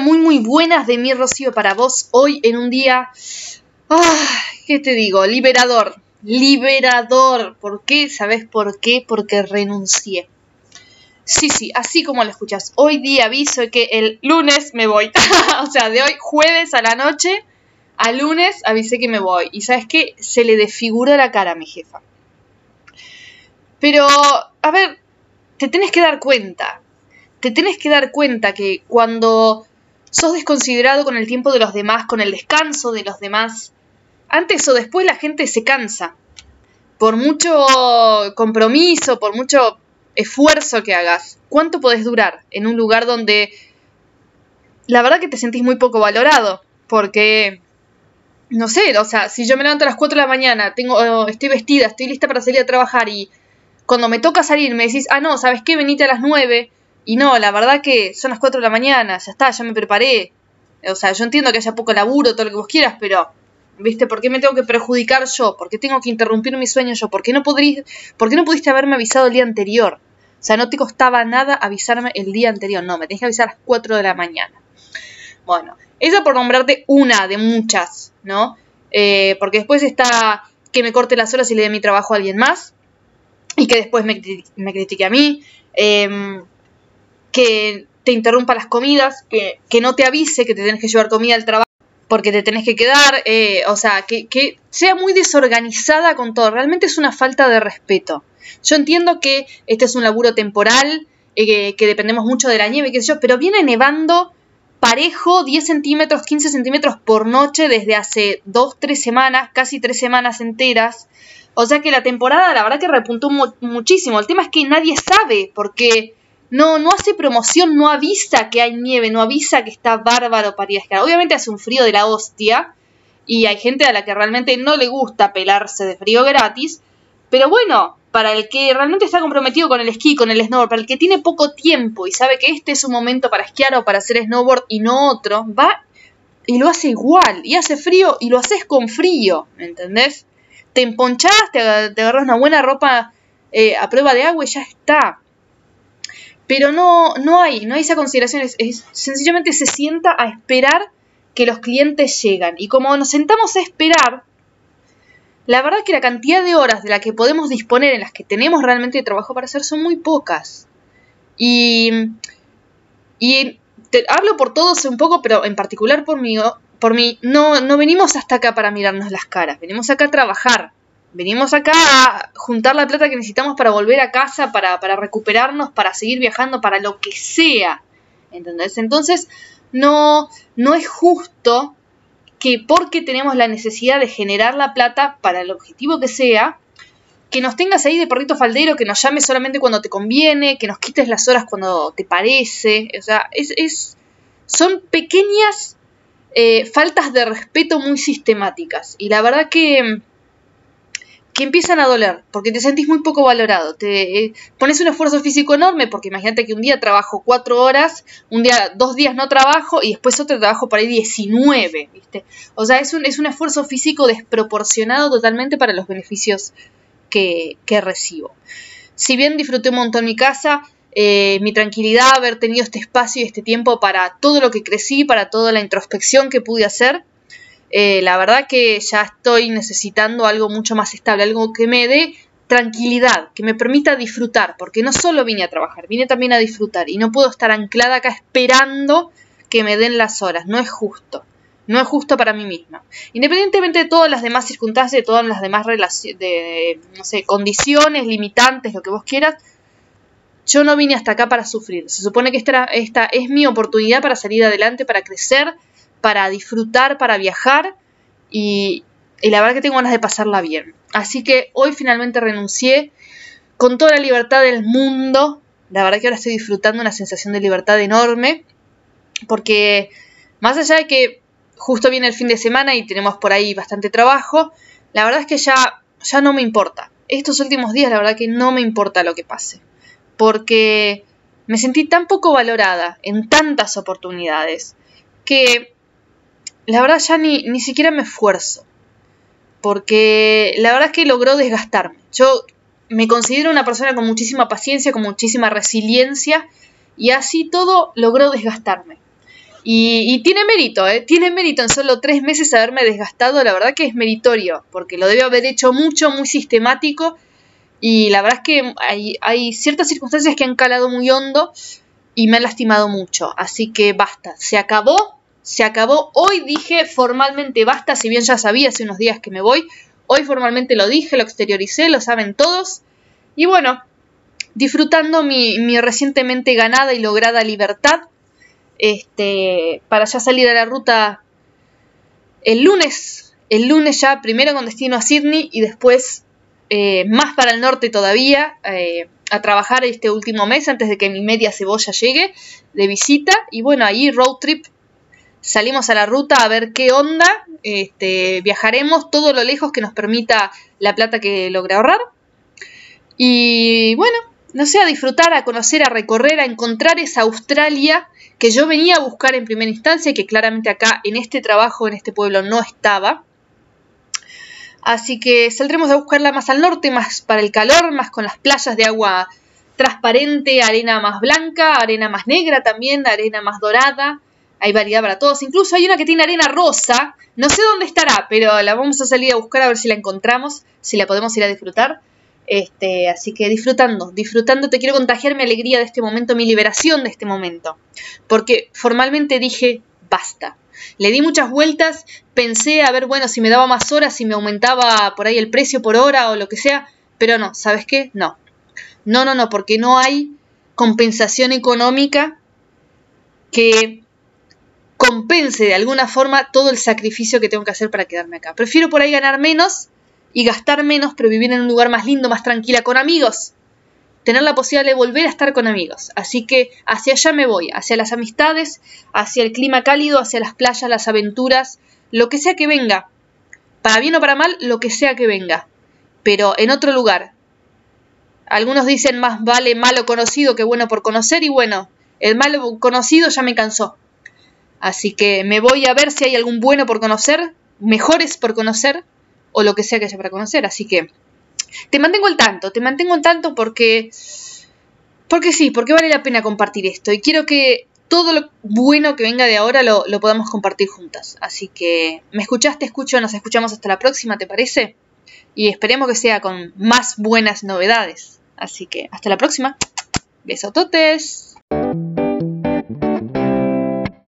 muy muy buenas de mi Rocío para vos hoy en un día... Ah, ¿Qué te digo? Liberador. Liberador. ¿Por qué? ¿Sabes por qué? Porque renuncié. Sí, sí, así como lo escuchas. Hoy día aviso que el lunes me voy. o sea, de hoy jueves a la noche a lunes avisé que me voy. Y sabes qué? Se le desfiguró la cara a mi jefa. Pero, a ver, te tenés que dar cuenta. Te tenés que dar cuenta que cuando sos desconsiderado con el tiempo de los demás, con el descanso de los demás, antes o después la gente se cansa. Por mucho compromiso, por mucho esfuerzo que hagas, ¿cuánto podés durar en un lugar donde la verdad que te sentís muy poco valorado? Porque, no sé, o sea, si yo me levanto a las 4 de la mañana, tengo, estoy vestida, estoy lista para salir a trabajar y cuando me toca salir me decís, ah, no, ¿sabes qué? Venite a las 9. Y no, la verdad que son las 4 de la mañana, ya está, ya me preparé. O sea, yo entiendo que haya poco laburo, todo lo que vos quieras, pero, ¿viste? ¿Por qué me tengo que perjudicar yo? ¿Por qué tengo que interrumpir mi sueño yo? ¿Por qué no, podrí, ¿por qué no pudiste haberme avisado el día anterior? O sea, no te costaba nada avisarme el día anterior, no, me tenés que avisar a las 4 de la mañana. Bueno, eso por nombrarte una de muchas, ¿no? Eh, porque después está que me corte las horas y le dé mi trabajo a alguien más y que después me, critique a mí, em, que te interrumpa las comidas, que, no te avise que te tienes que llevar comida al trabajo porque te tenés que quedar, eh, o sea, que, sea muy desorganizada con todo, realmente es una falta de respeto. Yo entiendo que este es un laburo temporal, eh, que dependemos mucho de la nieve, qué sé yo, pero viene nevando parejo 10 centímetros, 15 centímetros por noche desde hace 2, 3 semanas, casi 3 semanas enteras. O sea que la temporada, la verdad que repuntó muchísimo. El tema es que nadie sabe, porque no, no hace promoción, no avisa que hay nieve, no avisa que está bárbaro para ir a escalar. Obviamente hace un frío de la hostia, y hay gente a la que realmente no le gusta pelarse de frío gratis. Pero bueno, para el que realmente está comprometido con el esquí, con el snowboard, para el que tiene poco tiempo y sabe que este es un momento para esquiar o para hacer snowboard y no otro, va y lo hace igual. Y hace frío y lo haces con frío, ¿me entendés? te emponchás, te, agarras una buena ropa eh, a prueba de agua y ya está. Pero no, no hay, no hay esa consideración, es, sencillamente se sienta a esperar que los clientes llegan. Y como nos sentamos a esperar, la verdad que la cantidad de horas de la que podemos disponer en las que tenemos realmente trabajo para hacer son muy pocas. Y, y te, hablo por todos un poco, pero en particular por mí, por mí, no, no venimos hasta acá para mirarnos las caras, venimos acá a trabajar, venimos acá a juntar la plata que necesitamos para volver a casa, para, para recuperarnos, para seguir viajando, para lo que sea. ¿Entendés? Entonces, no, no es justo que porque tenemos la necesidad de generar la plata para el objetivo que sea, que nos tengas ahí de perrito faldero, que nos llames solamente cuando te conviene, que nos quites las horas cuando te parece. O sea, es, es son pequeñas eh, faltas de respeto muy sistemáticas. Y la verdad que, que empiezan a doler, porque te sentís muy poco valorado. Te eh, pones un esfuerzo físico enorme, porque imagínate que un día trabajo cuatro horas, un día, dos días no trabajo y después otro trabajo para ahí 19, ¿viste? O sea, es un, es un esfuerzo físico desproporcionado totalmente para los beneficios que, que recibo. Si bien disfruté un montón mi casa, eh, mi tranquilidad, haber tenido este espacio y este tiempo para todo lo que crecí, para toda la introspección que pude hacer. Eh, la verdad que ya estoy necesitando algo mucho más estable, algo que me dé tranquilidad, que me permita disfrutar, porque no solo vine a trabajar, vine también a disfrutar y no puedo estar anclada acá esperando que me den las horas, no es justo. No es justo para mí misma. Independientemente de todas las demás circunstancias, de todas las demás de, no sé, condiciones, limitantes, lo que vos quieras, yo no vine hasta acá para sufrir. Se supone que esta, esta es mi oportunidad para salir adelante, para crecer, para disfrutar, para viajar y, la verdad que tengo ganas de pasarla bien. Así que hoy finalmente renuncié con toda la libertad del mundo. La verdad que ahora estoy disfrutando una sensación de libertad enorme porque más allá de que justo viene el fin de semana y tenemos por ahí bastante trabajo, la verdad es que ya, ya no me importa. Estos últimos días la verdad que no me importa lo que pase porque me sentí tan poco valorada en tantas oportunidades que la verdad ya ni, ni siquiera me esfuerzo, porque la verdad es que logró desgastarme. Yo me considero una persona con muchísima paciencia, con muchísima resiliencia, y así todo logró desgastarme. Y, tiene mérito, ¿eh? Tiene mérito en solo tres meses haberme desgastado, la verdad que es meritorio, porque lo debe haber hecho mucho, muy sistemático, y la verdad es que hay, hay ciertas circunstancias que han calado muy hondo y me han lastimado mucho, así que basta, se acabó, se acabó, hoy dije formalmente basta, si bien ya sabía hace unos días que me voy, hoy formalmente lo dije, lo exterioricé, lo saben todos, y bueno, disfrutando mi, recientemente ganada y lograda libertad, este, para ya salir a la ruta el lunes, el lunes ya primero con destino a Sydney y después eh, más para el norte todavía, eh, a trabajar este último mes antes de que mi media cebolla llegue de visita. Y bueno, ahí road trip salimos a la ruta a ver qué onda, este, viajaremos todo lo lejos que nos permita la plata que logre ahorrar y bueno, no sé, a disfrutar, a conocer, a recorrer, a encontrar esa Australia que yo venía a buscar en primera instancia y que claramente acá en este trabajo, en este pueblo, no estaba. Así que saldremos a buscarla más al norte, más para el calor, más con las playas de agua transparente, arena más blanca, arena más negra también, arena más dorada. Hay variedad para todos. Incluso hay una que tiene arena rosa. No sé dónde estará, pero la vamos a salir a buscar a ver si la encontramos, si la podemos ir a disfrutar. Este, así que disfrutando, disfrutando, te quiero contagiar mi alegría de este momento, mi liberación de este momento. Porque formalmente dije, basta. Le di muchas vueltas, pensé a ver, bueno, si me daba más horas, si me aumentaba por ahí el precio por hora o lo que sea, pero no, ¿sabes qué? No. No, no, no, porque no hay compensación económica que compense de alguna forma todo el sacrificio que tengo que hacer para quedarme acá. Prefiero por ahí ganar menos y gastar menos, pero vivir en un lugar más lindo, más tranquila, con amigos. Tener la posibilidad de volver a estar con amigos. Así que hacia allá me voy, hacia las amistades, hacia el clima cálido, hacia las playas, las aventuras, lo que sea que venga. Para bien o para mal, lo que sea que venga. Pero en otro lugar. Algunos dicen más vale malo conocido que bueno por conocer y bueno, el malo conocido ya me cansó. Así que me voy a ver si hay algún bueno por conocer, mejores por conocer o lo que sea que haya para conocer. Así que te mantengo al tanto, te mantengo al tanto porque, porque sí, porque vale la pena compartir esto. Y quiero que todo lo bueno que venga de ahora lo, podamos compartir juntas. Así que me escuchaste, escucho, nos escuchamos hasta la próxima, ¿te parece? Y esperemos que sea con más buenas novedades. Así que hasta la próxima. Besototes.